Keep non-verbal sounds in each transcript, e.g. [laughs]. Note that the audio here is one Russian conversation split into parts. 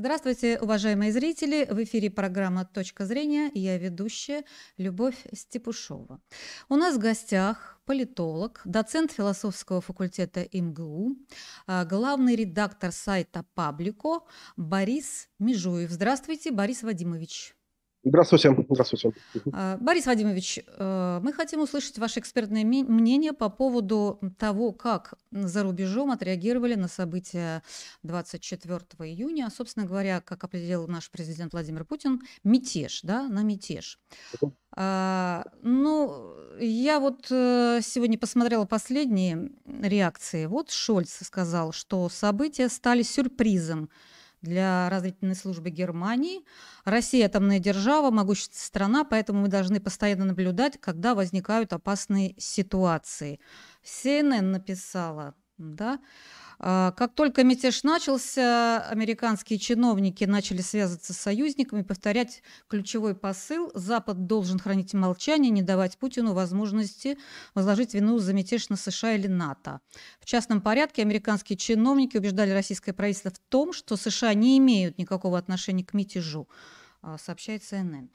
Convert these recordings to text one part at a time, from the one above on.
Здравствуйте, уважаемые зрители! В эфире программа «Точка зрения» и я ведущая Любовь Степушова. У нас в гостях политолог, доцент философского факультета МГУ, а, главный редактор сайта «Паблико» Борис Межуев. Здравствуйте, Борис Вадимович. Здравствуйте. Здравствуйте. А, Борис Вадимович, э, мы хотим услышать ваше экспертное мнение по поводу того, как за рубежом отреагировали на события 24 июня, собственно говоря, как определил наш президент Владимир Путин, мятеж, да, на мятеж. А, ну, я вот э, сегодня посмотрела последние реакции. Вот Шольц сказал, что события стали сюрпризом для разведывательной службы Германии. Россия атомная держава, могущественная страна, поэтому мы должны постоянно наблюдать, когда возникают опасные ситуации. CNN написала, да, как только мятеж начался, американские чиновники начали связываться с союзниками, повторять ключевой посыл. Запад должен хранить молчание, не давать Путину возможности возложить вину за мятеж на США или НАТО. В частном порядке американские чиновники убеждали российское правительство в том, что США не имеют никакого отношения к мятежу а, сообщает CNN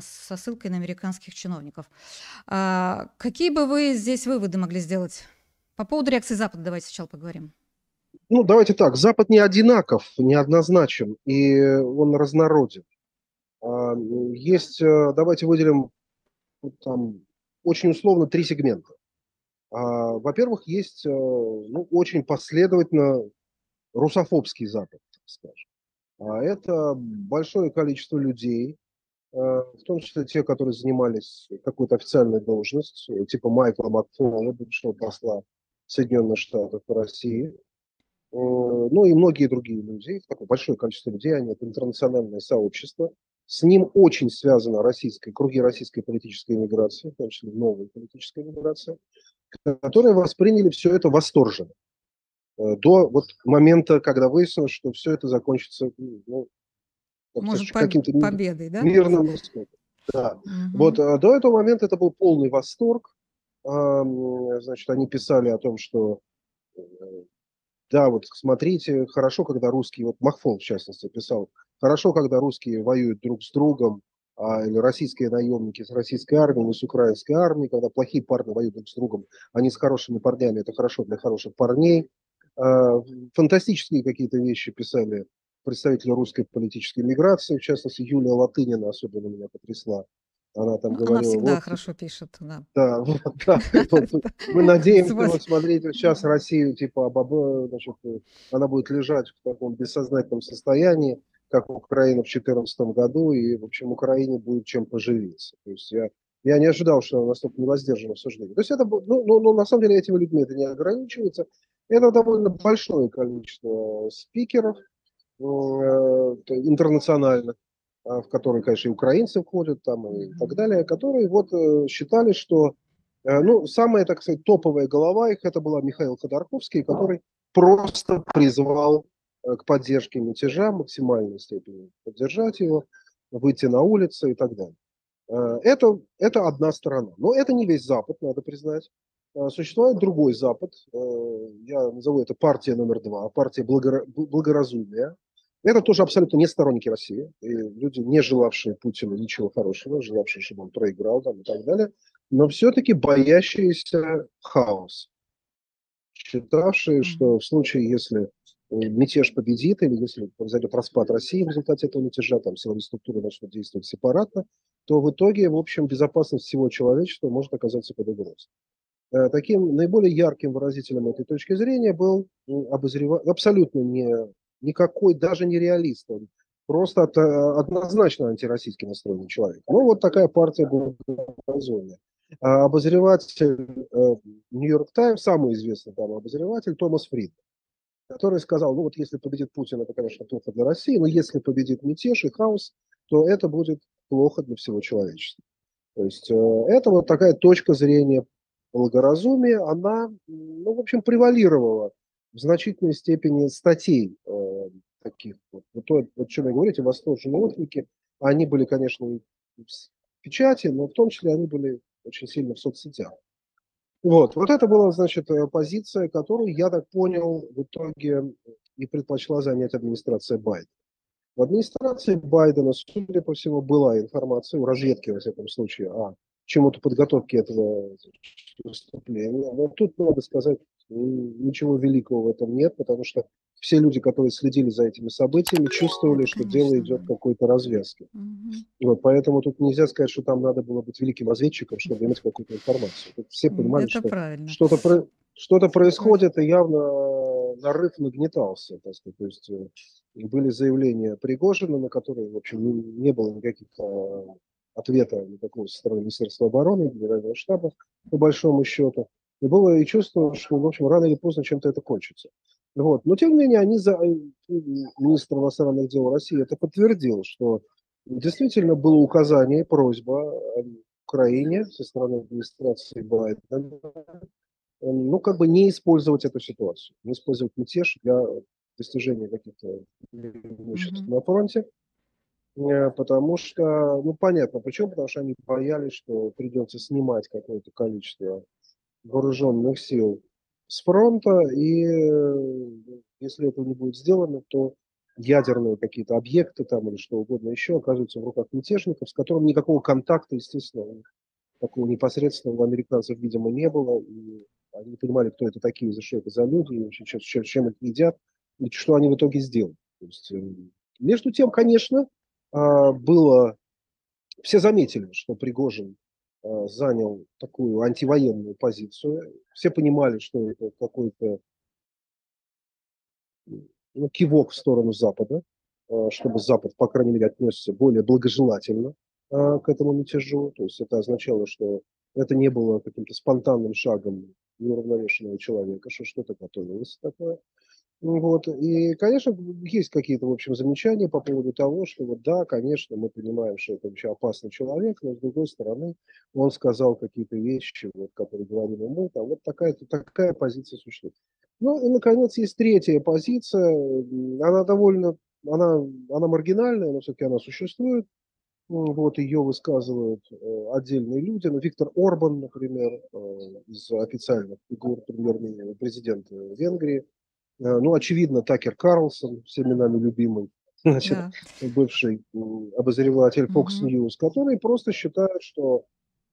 со ссылкой на американских чиновников. А, какие бы вы здесь выводы могли сделать? По поводу реакции Запада давайте сначала поговорим. Ну, давайте так. Запад не одинаков, не однозначен, и он разнороден. А, есть, э, давайте выделим там, очень условно три сегмента. А, во-первых, есть э, ну, очень последовательно русофобский Запад, так скажем. А это большое количество людей, э, в том числе те, которые занимались какой-то официальной должностью, типа Майкла Макфола, бывшего посла Соединенных Штатов в России, ну и многие другие люди, такое большое количество людей, они это интернациональное сообщество. С ним очень связана российская, круги российской политической иммиграции, в том числе новая политическая иммиграция, которые восприняли все это восторженно. Э, до вот момента, когда выяснилось, что все это закончится ну, Может, каким-то победой, да? мирным исходом. Да. Угу. Вот а до этого момента это был полный восторг. Значит, они писали о том, что да, вот смотрите, хорошо, когда русские, вот Махфол в частности писал, хорошо, когда русские воюют друг с другом, а, или российские наемники с российской армией, не с украинской армией, когда плохие парни воюют друг с другом, они с хорошими парнями, это хорошо для хороших парней. А, фантастические какие-то вещи писали представители русской политической миграции, в частности, Юлия Латынина особенно меня потрясла. Она там говорила... Она всегда вот, хорошо пишет, да. Да, [laughs] да. [laughs] Мы надеемся, вот смотрите, сейчас Россию, типа, АББ, значит, она будет лежать в таком бессознательном состоянии, как Украина в 2014 году, и, в общем, Украине будет чем поживиться. То есть я, я не ожидал, что она настолько невоздержана в суждении. То есть это, ну, ну, ну, на самом деле, этими людьми это не ограничивается. Это довольно большое количество спикеров э, интернациональных, в которые, конечно, и украинцы входят там и так далее, которые вот э, считали, что, э, ну, самая, так сказать, топовая голова их, это была Михаил Ходорковский, который просто призвал э, к поддержке мятежа, максимальной степени поддержать его, выйти на улицы и так далее. Это, это одна сторона. Но это не весь Запад, надо признать. Существует другой Запад, я назову это партия номер два, партия благоразумия, это тоже абсолютно не сторонники России, и люди, не желавшие Путину ничего хорошего, желавшие, чтобы он проиграл там, и так далее, но все-таки боящиеся хаос, считавшие, что в случае, если мятеж победит, или если произойдет распад России в результате этого мятежа, там силовые структуры начнут действовать сепаратно, то в итоге, в общем, безопасность всего человечества может оказаться под угрозой. Э, таким наиболее ярким выразителем этой точки зрения был обозрев... абсолютно не никакой, даже не реалист, он просто от, э, однозначно антироссийский настроенный человек. Ну, вот такая партия образованная. А обозреватель Нью-Йорк э, самый известный там обозреватель Томас Фрид, который сказал, ну вот если победит Путин, это, конечно, плохо для России, но если победит мятеж и хаос, то это будет плохо для всего человечества. То есть э, это вот такая точка зрения благоразумия, она, ну, в общем, превалировала в значительной степени статей э, таких. Вот, вот то, о чем я говорю, эти восторженные отклики, они были, конечно, в печати, но в том числе они были очень сильно в соцсетях. Вот, вот это была, значит, э, позиция, которую, я так понял, в итоге и предпочла занять администрация Байдена. В администрации Байдена, судя по всему, была информация у разведки, во всяком случае, о чему-то подготовке этого выступления. Но тут, надо сказать, ничего великого в этом нет, потому что все люди, которые следили за этими событиями, чувствовали, что Конечно, дело идет да. какой-то развязки. Угу. Вот, поэтому тут нельзя сказать, что там надо было быть великим разведчиком, чтобы иметь какую-то информацию. Тут все понимали, Это что что-то, про, что-то происходит, и явно нарыв нагнетался. Так сказать. То есть э, были заявления Пригожина, на которые, в общем, не было никаких а, ответа никакого со стороны Министерства обороны, Генерального штаба, по большому счету. И было и чувство, что, в общем, рано или поздно чем-то это кончится. Вот. Но, тем не менее, они за... Э, министр иностранных дел России это подтвердил, что действительно было указание, просьба Украине со стороны администрации Байдена, ну, как бы не использовать эту ситуацию, не использовать мятеж для достижения каких-то преимуществ mm-hmm. на фронте, э, потому что, ну, понятно, почему, потому что они боялись, что придется снимать какое-то количество вооруженных сил с фронта, и э, если этого не будет сделано, то ядерные какие-то объекты там или что угодно еще оказываются в руках мятежников, с которым никакого контакта, естественно, такого непосредственного у американцев, видимо, не было, и они не понимали, кто это такие, за что это за люди, и вообще, чем, чем их едят, и что они в итоге сделают. То есть, э, между тем, конечно, а, было... Все заметили, что Пригожин занял такую антивоенную позицию. Все понимали, что это какой-то ну, кивок в сторону Запада, э, чтобы Запад, по крайней мере, отнесся более благожелательно э, к этому мятежу. То есть это означало, что это не было каким-то спонтанным шагом неуравновешенного человека, что что-то готовилось такое. Вот. И, конечно, есть какие-то, в общем, замечания по поводу того, что вот да, конечно, мы понимаем, что это вообще опасный человек, но с другой стороны, он сказал какие-то вещи, вот, которые говорим мы, там вот такая, такая позиция существует. Ну и, наконец, есть третья позиция, она довольно, она, она маргинальная, но все-таки она существует. Вот ее высказывают э, отдельные люди. Ну, Виктор Орбан, например, э, из официальных фигур премьер-президента Венгрии, Э, ну, очевидно, Такер Карлсон, всеми нами любимый, [laughs] значит, да. бывший обозреватель Fox угу. News, который просто считает, что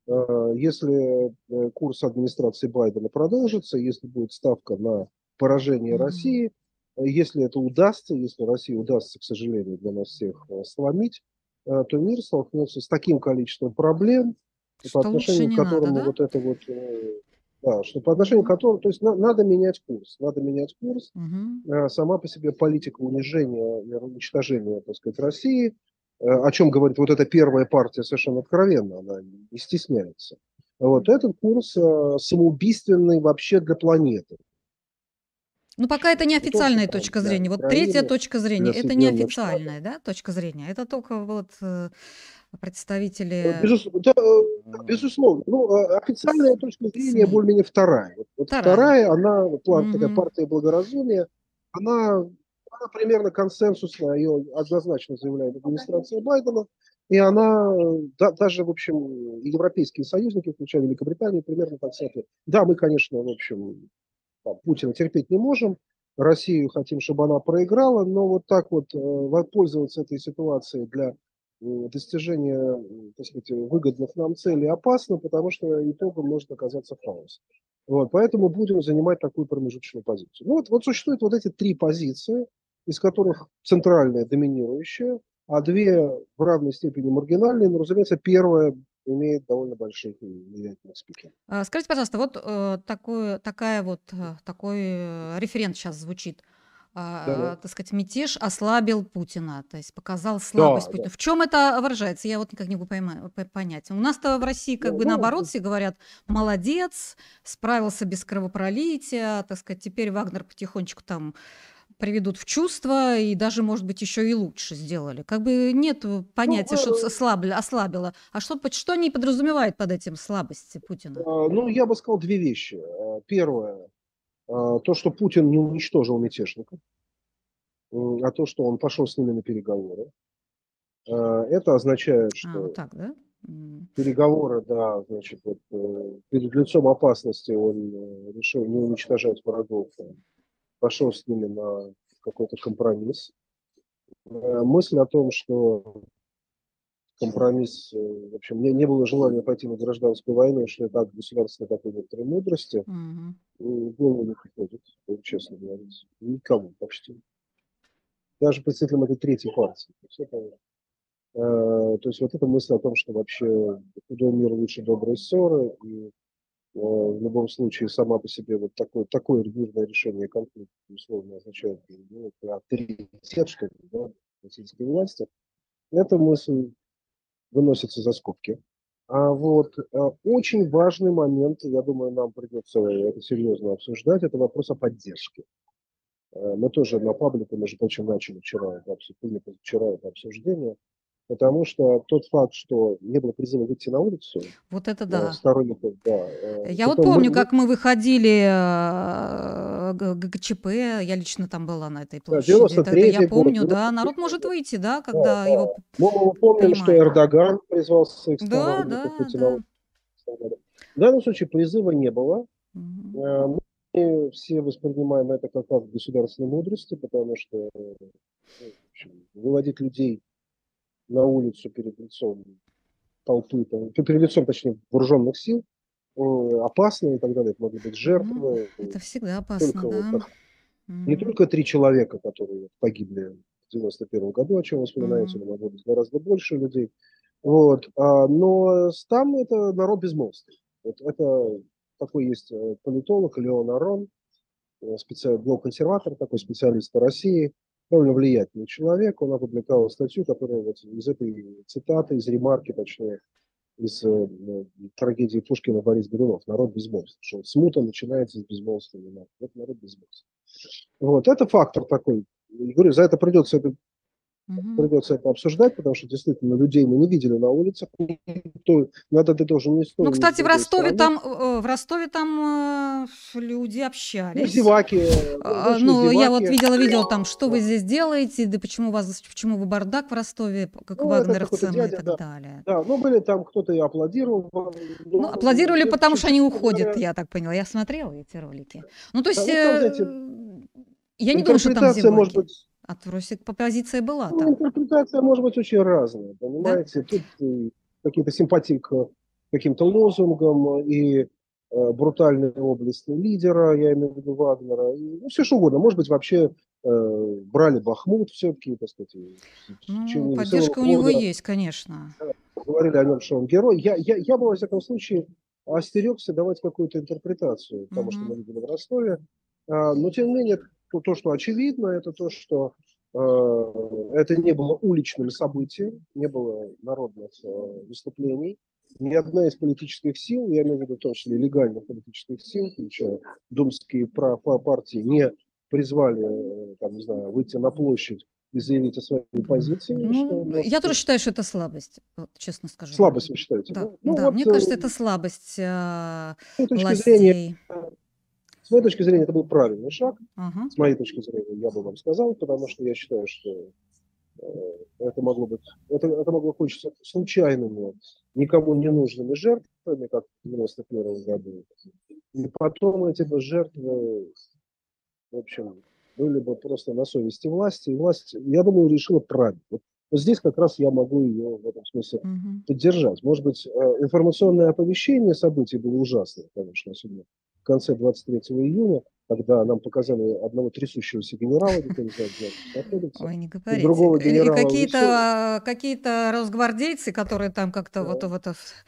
э, если э, курс администрации Байдена продолжится, если будет ставка на поражение угу. России, если это удастся, если России удастся, к сожалению, для нас всех сломить, то мир столкнется с таким количеством проблем, что по отношению к которому надо, да? вот это вот да, что по отношению к которому, то есть на, надо менять курс, надо менять курс. Угу. сама по себе политика унижения уничтожения, так сказать, России, э, о чем говорит вот эта первая партия совершенно откровенно, она не стесняется. Вот этот курс э, самоубийственный вообще для планеты. Ну, пока это не официальная это точка зрения. Вот третья точка зрения, это не официальная да, точка зрения. Это только вот представители... Безус... Да, безусловно. Ну, а, официальная точка зрения более-менее вторая. Вот вторая. вторая, она, план, угу. такая партия благоразумия, она, она примерно консенсусная, ее однозначно заявляет администрация Байдена, и она, да, даже, в общем, европейские союзники, включая Великобританию, примерно так смотрят. Да, мы, конечно, в общем, Путина терпеть не можем, Россию хотим, чтобы она проиграла, но вот так вот э, пользоваться этой ситуацией для достижение так сказать, выгодных нам целей опасно, потому что итогом может оказаться хаос. Вот, поэтому будем занимать такую промежуточную позицию. Ну, вот, вот существуют вот эти три позиции, из которых центральная доминирующая, а две в равной степени маргинальные, но, разумеется, первая имеет довольно больших влиятельных спикеров. А, скажите, пожалуйста, вот э, такой, такая вот, э, такой э, референт сейчас звучит – а, так сказать, мятеж ослабил Путина, то есть показал слабость да, Путина. Да. В чем это выражается? Я вот никак не могу пойма- понять. У нас-то в России как ну, бы наоборот все говорят, молодец, справился без кровопролития, так сказать, теперь Вагнер потихонечку там приведут в чувство и даже, может быть, еще и лучше сделали. Как бы нет понятия, ну, что ослабило, ослабило. А что, что они подразумевают под этим слабости Путина? А, ну, я бы сказал две вещи. А, первое, то, что Путин не уничтожил мятежников, а то, что он пошел с ними на переговоры, а, это означает, что а, вот так, да? переговоры, да, значит, вот, э, перед лицом опасности он э, решил не уничтожать врагов, пошел с ними на какой-то компромисс. э, мысль о том, что компромисс, э, в общем, не, не было желания пойти на гражданскую войну, это от государственной такой некоторой мудрости, Мгм. в голову не приходит, честно говоря. Никому почти. Даже представителям этой третьей партии. Все понятно. Э, то есть вот эта мысль о том, что вообще худой мир лучше доброй ссоры, и э, в любом случае сама по себе вот такое, такое мирное решение конфликта, условно, означает ну, авторитет, что ли, да, российской власти, эта мысль выносится за скобки. А вот а, очень важный момент, я думаю, нам придется это серьезно обсуждать, это вопрос о поддержке. Э, мы тоже на паблике, между прочим, начали вчера, вчера это обсуждение. Потому что тот факт, что не было призыва выйти на улицу, Вот это да. сторонников, да. э, Я вот помню, мы- как мы выходили э, ГКЧП, я лично там была на этой площади. Это- это 93-й я год, помню, да, 93-й народ может год. выйти, да, когда да. его... Мы, мы помним, что. Эрдоган призвал своих Да, да, выйти на да. улицу. В данном случае призыва не было. Э, Мы все воспринимаем это как акт государственной мудрости, потому что э, ну, общем, выводить людей на улицу перед лицом толпы, там, перед лицом, точнее, вооруженных сил, э, опасно и так далее. Это могли быть жертвы. Это всегда опасно, Только вот да. так. Не только три человека, которые погибли в 91 году, о чем вы вспоминаете, Мгм. но могло быть гораздо больше людей. Вот. а, Но там это народ безмолвствия. Вот это такой есть э, политолог Леон Арон, э, специалист, консерватор, такой специалист по России, довольно влиятельный человек. Он опубликовал статью, которая вот из этой цитаты, из ремарки, точнее, из э, трагедии Пушкина Борис Годунов «Народ безмолвствует», что смута начинается с безмолвства. Вот народ безмолвствует. Вот, это фактор такой. И говорю, за это придется это, Мгм. придется это обсуждать, потому что действительно людей мы не видели на улицах. Никто, надо ты должен не Ну, кстати, в Ростове там, э, в Ростове там э, люди Ну, общались. зеваки. А, вышли Ну, я вот зеваки. видела видео там, что вы Да. здесь делаете, да почему у вас, почему вы бардак в Ростове, как Ну, вагнеровцам и так да. далее. Да, ну были там кто-то и аплодировал. Ну, аплодировали, честно потому что они уходят, я так поняла. Я смотрела эти ролики. Ну, то Да, есть, ну, там, э, знаете, я не думаю, что там Интерпретация может зеваки. быть А вроде позиция была Ну, там. интерпретация может быть очень разная, понимаете? Тут и какие-то симпатии к каким-то лозунгам и э, брутальные области лидера, я имею в виду Вагнера, и, ну, все что угодно. Может быть, вообще э, брали Бахмут все-таки, так сказать. Ну, поддержка у него года, есть, конечно. Говорили о нем, что он герой. Я, я, я бы, во всяком случае, остерегся давать какую-то интерпретацию тому, что Мгм. мы видели в Ростове. А, но, тем не менее, то, то, что очевидно, это то, что э, это не было уличным событием, не было народных э, выступлений. Ни одна из политических сил, я имею в виду в том числе легальных политических сил, включая думские партии, не призвали, э, там, не знаю, выйти на площадь и заявить о своей позиции. что, Ну, вот, я тоже считаю, что это слабость, вот, честно скажу. Слабость вы считаете? Да, Ну, да, вот, мне кажется, это слабость э, точки зрения, властей. С моей точки зрения, это был правильный шаг. Ага. С моей точки зрения, я бы вам сказал, потому что я считаю, что э, это могло быть, это, это могло кончиться случайными, никому не нужными жертвами, как в 91 году. И потом эти бы жертвы, в общем, были бы просто на совести власти. И власть, я думаю, решила правильно. Вот, вот здесь как раз я могу ее в этом смысле Мгм. поддержать. Может быть, э, информационное оповещение событий было ужасным, конечно, особенно конце 23 июня, когда нам показали одного трясущегося генерала, не. Ой, говорите. другого генерала какие-то какие росгвардейцы, которые там как-то Да. вот, вот в-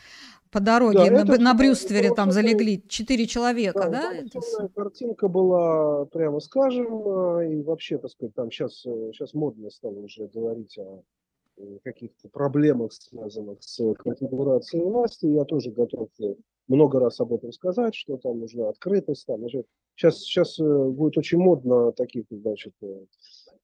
по дороге Да, на, на Брюствере там всё залегли четыре человека, да? Это с- картинка была, прямо скажем, э, и вообще, так сказать, там сейчас, сейчас модно стало уже говорить о э, каких-то проблемах, связанных с конфигурацией власти. Я тоже готов э, много раз об этом сказать, что там нужна открытость. Там уже... сейчас, сейчас э, будет очень модно таких, значит, э,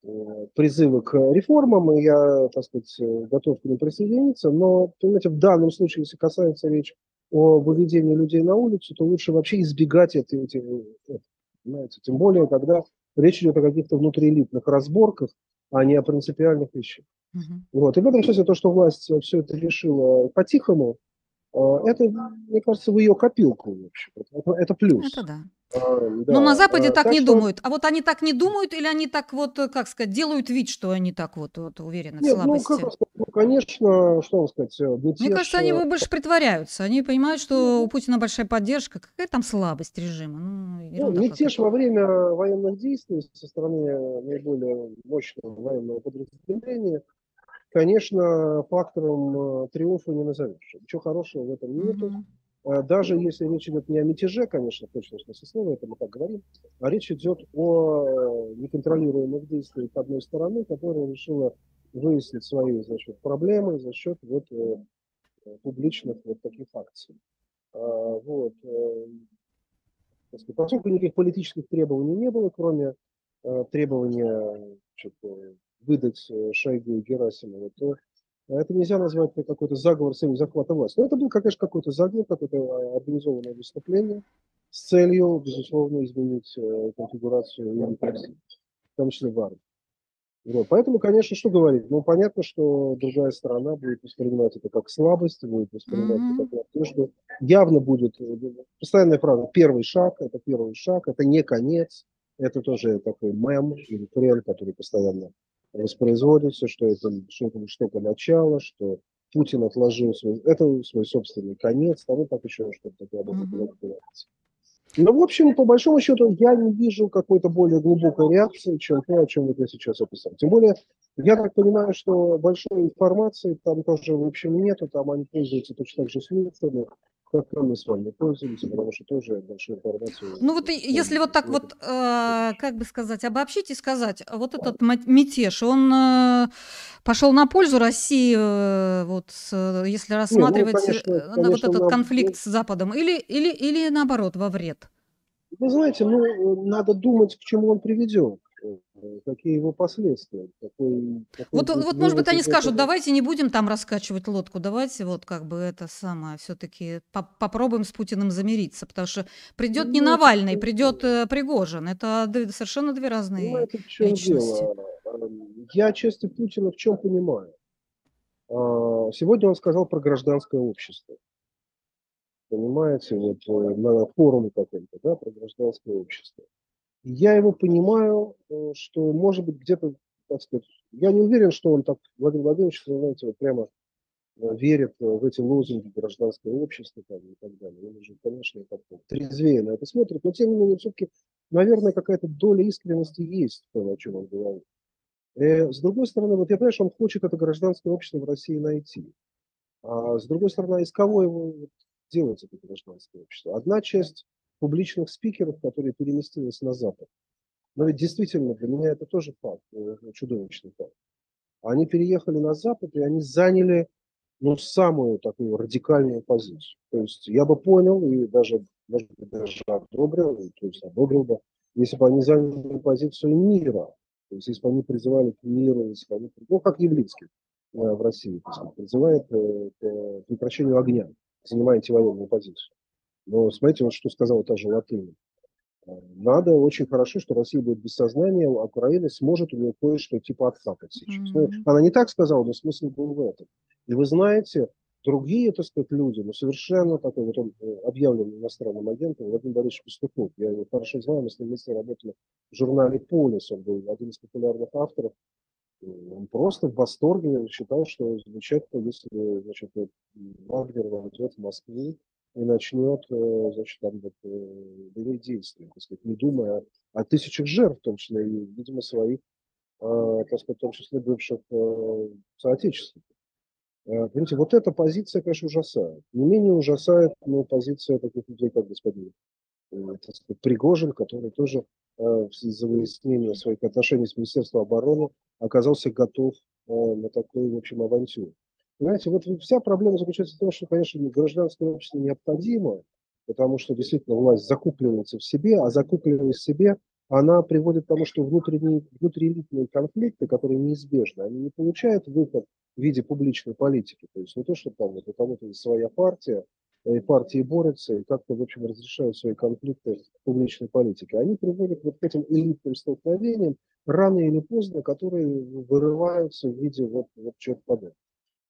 э, призывы к реформам, и я, так сказать, готов к ним присоединиться. Но, понимаете, в данном случае, если касается речь о выведении людей на улицу, то лучше вообще избегать этой, эти, э, понимаете, тем более, когда речь идет о каких-то внутриэлитных разборках, а не о принципиальных вещах. Мгм. Вот. И в этом смысле то, что власть все это решила по-тихому, это, мне кажется, в ее копилку. В общем. Это, это плюс. Это да. А, Но на да, Западе а, так так не что думают. А вот они так не думают или они так вот, э, как сказать, делают вид, что они так вот, вот уверены в нет, ну, как слабости? вам сказать, ну, конечно, что вам сказать, э, Мне мятеж, кажется, они э, [laughs] больше притворяются. Они понимают, что у ну, Путина большая поддержка. Какая там слабость режима? Ну, ну, мятеж во время военных действий со стороны наиболее мощного военного подразделения, конечно, фактором э, триумфа не назовешь. Ничего хорошего в этом нету. А Даже если речь идет не о мятеже, конечно, в точном смысле слова, это мы так говорим, а речь идет о э, неконтролируемых действиях одной стороны, которая решила выяснить свои значит, проблемы за счет вот, э, публичных вот таких акций. Вот. э, Поскольку никаких политических требований не было, кроме э, требования значит, э, выдать э, Шойгу и Герасимова, то это нельзя назвать какой-то заговор с целью захвата власти. Но это был, конечно, какой-то заговор, какое-то э, организованное выступление с целью, безусловно, изменить э, конфигурацию России, в том числе в армии. Вот. Поэтому, конечно, что говорить? Ну, понятно, что другая сторона будет воспринимать это как слабость, будет воспринимать это Мгм. как надежду. Явно будет, э, постоянная правда, первый шаг, это первый шаг, это не конец, это тоже такой мем или тренд, который постоянно воспроизводится, что это, что только начало, что Путин отложил свой, это свой собственный конец, там и так еще что-то такое об этом говорится. Ну, в общем, по большому счету, я не вижу какой-то более глубокой реакции, чем то, о чем вот я сейчас описал. Тем более, я так понимаю, что большой информации там тоже, в общем, нету, там они пользуются точно так же слухами, как мы с вами пользуемся, потому что тоже большой информации. Ну вот если вот так вот, э, как бы сказать, обобщить и сказать, вот этот мятеж, он э, пошел на пользу России, э, вот если Не, ну, рассматривать э, конечно, на вот конечно, этот нам- конфликт с Западом, или, или, или наоборот, во вред? Вы знаете, ну, э, надо думать, к чему он приведет, какие его последствия. Какой, какой Вот, вот, может быть, они скажут, давайте не будем там раскачивать лодку, давайте вот как бы это самое, все-таки попробуем с Путиным замириться, потому что придет не Ну, Навальный, это- придет э, Пригожин, это совершенно две разные. В чем личности. дело? Эм, Я части Путина в чем понимаю? А, Сегодня он сказал про гражданское общество. Понимаете, вот э, на форуме каком-то, да, про гражданское общество. И Я его понимаю, э, что может быть где-то, так сказать, я не уверен, что он так, Владимир Владимирович, вы знаете, вот прямо э, верит э, в эти лозунги гражданского общества там, и так далее. Он уже, конечно, как-то трезвее на это смотрит, но тем не менее, все-таки, наверное, какая-то доля искренности есть в том, о чем он говорит. Э, С другой стороны, вот я понимаю, что он хочет это гражданское общество в России найти. А с другой стороны, из кого его делать, это гражданское общество? Одна часть публичных спикеров, которые переместились на Запад. Но ведь действительно, для меня это тоже факт, э, чудовищный факт. Они переехали на Запад, и они заняли ну, самую такую радикальную позицию. То есть я бы понял и даже, может быть, даже одобрил, то есть одобрил бы, если бы они заняли позицию мира. То есть если бы они призывали к миру, если бы они, ну, как Явлинский э, в России так сказать, призывает э, к прекращению огня, занимая антивоенную позицию. Но смотрите, вот что сказала та же Латынь. Надо очень хорошо, что Россия будет без сознания, а Украина сможет у нее кое-что типа откапать сейчас. Мгм. она не так сказала, но смысл был в этом. И вы знаете, другие, так сказать, люди, ну, совершенно такой, вот он э, объявлен иностранным агентом, Владимир Борисович Пастухов. Я его хорошо знаю, мы с ним вместе работали в журнале «Полис», он был один из популярных авторов. Он просто в восторге считал, что замечательно, если, значит, Вагнер войдет в Москву и начнет, э, значит, там вот, э, боевые действия, так сказать, не думая о тысячах жертв, в том числе и, видимо, своих, э, так сказать, в том числе бывших э, соотечественников. Э, Понимаете, вот эта позиция, конечно, ужасает. Не менее ужасает ну, позиция таких людей, как господин э, так сказать, Пригожин, который тоже э, из-за выяснения своих отношений с Министерством обороны оказался готов э, на такую, в общем, авантюру. Понимаете, вот вся проблема заключается в том, что, конечно, гражданское общество необходимо, потому что действительно власть закупливается в себе, а закупливаясь в себе, она приводит к тому, что внутренние, внутриэлитные конфликты, которые неизбежны, они не получают выход в виде публичной политики. То есть не то, что там вот у кого-то есть своя партия, и партии борются, и как-то, в общем, разрешают свои конфликты в публичной политике. Они приводят вот к этим элитным столкновениям, рано или поздно, которые вырываются в виде вот, вот чего-то подобного.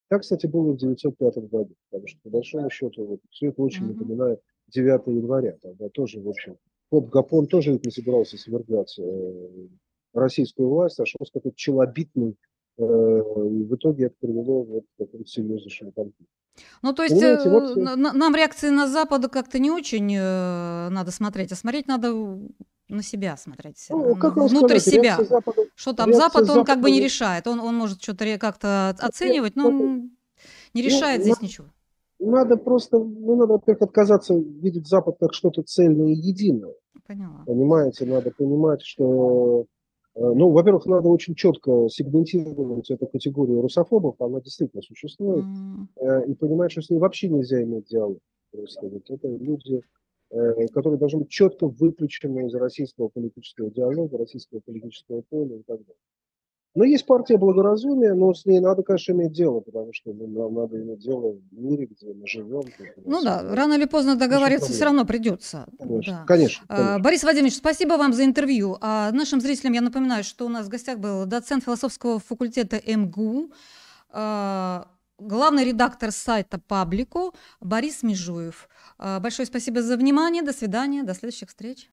Так, кстати, было в 1905 году, потому что, по большому счету, вот, все это очень Мгм. напоминает 9 января, тогда тоже, в общем, Поп Гапон тоже ведь не собирался свергать э, российскую власть, а шел с какой-то челобитный, э, и в итоге это привело вот к такому серьезнейшему конфликту. Ну, то есть э, вот, э, на- на- нам реакции на Запад как-то не очень э, надо смотреть, а смотреть надо на себя смотреть, Ну, на- как вам внутрь сказать, себя. Запада, Что там Запад, он как бы не Запада- решает. Он, он может что-то как-то оценивать, но ну, он не решает ну, здесь ну, ничего. надо просто, ну, надо, во-первых, отказаться видеть Запад как что-то цельное и единое. Поняла. Понимаете, надо понимать, что, э, ну, во-первых, надо очень четко сегментировать эту категорию русофобов, она действительно существует, э, и понимать, что с ней вообще нельзя иметь диалог. Просто вот это люди, которые должны быть четко выключены из российского политического диалога, российского политического поля и так далее. Но есть партия благоразумия, но с ней надо, конечно, иметь дело, потому что ну, нам надо иметь дело в мире, где мы живем. где Ну да, э, рано или поздно договариваться все равно придется. Конечно, Да. конечно, А, конечно. Борис Владимирович, спасибо вам за интервью. А нашим зрителям я напоминаю, что у нас в гостях был доцент философского факультета МГУ, а, главный редактор сайта Паблику Борис Межуев. А, Большое спасибо за внимание. До свидания. До следующих встреч.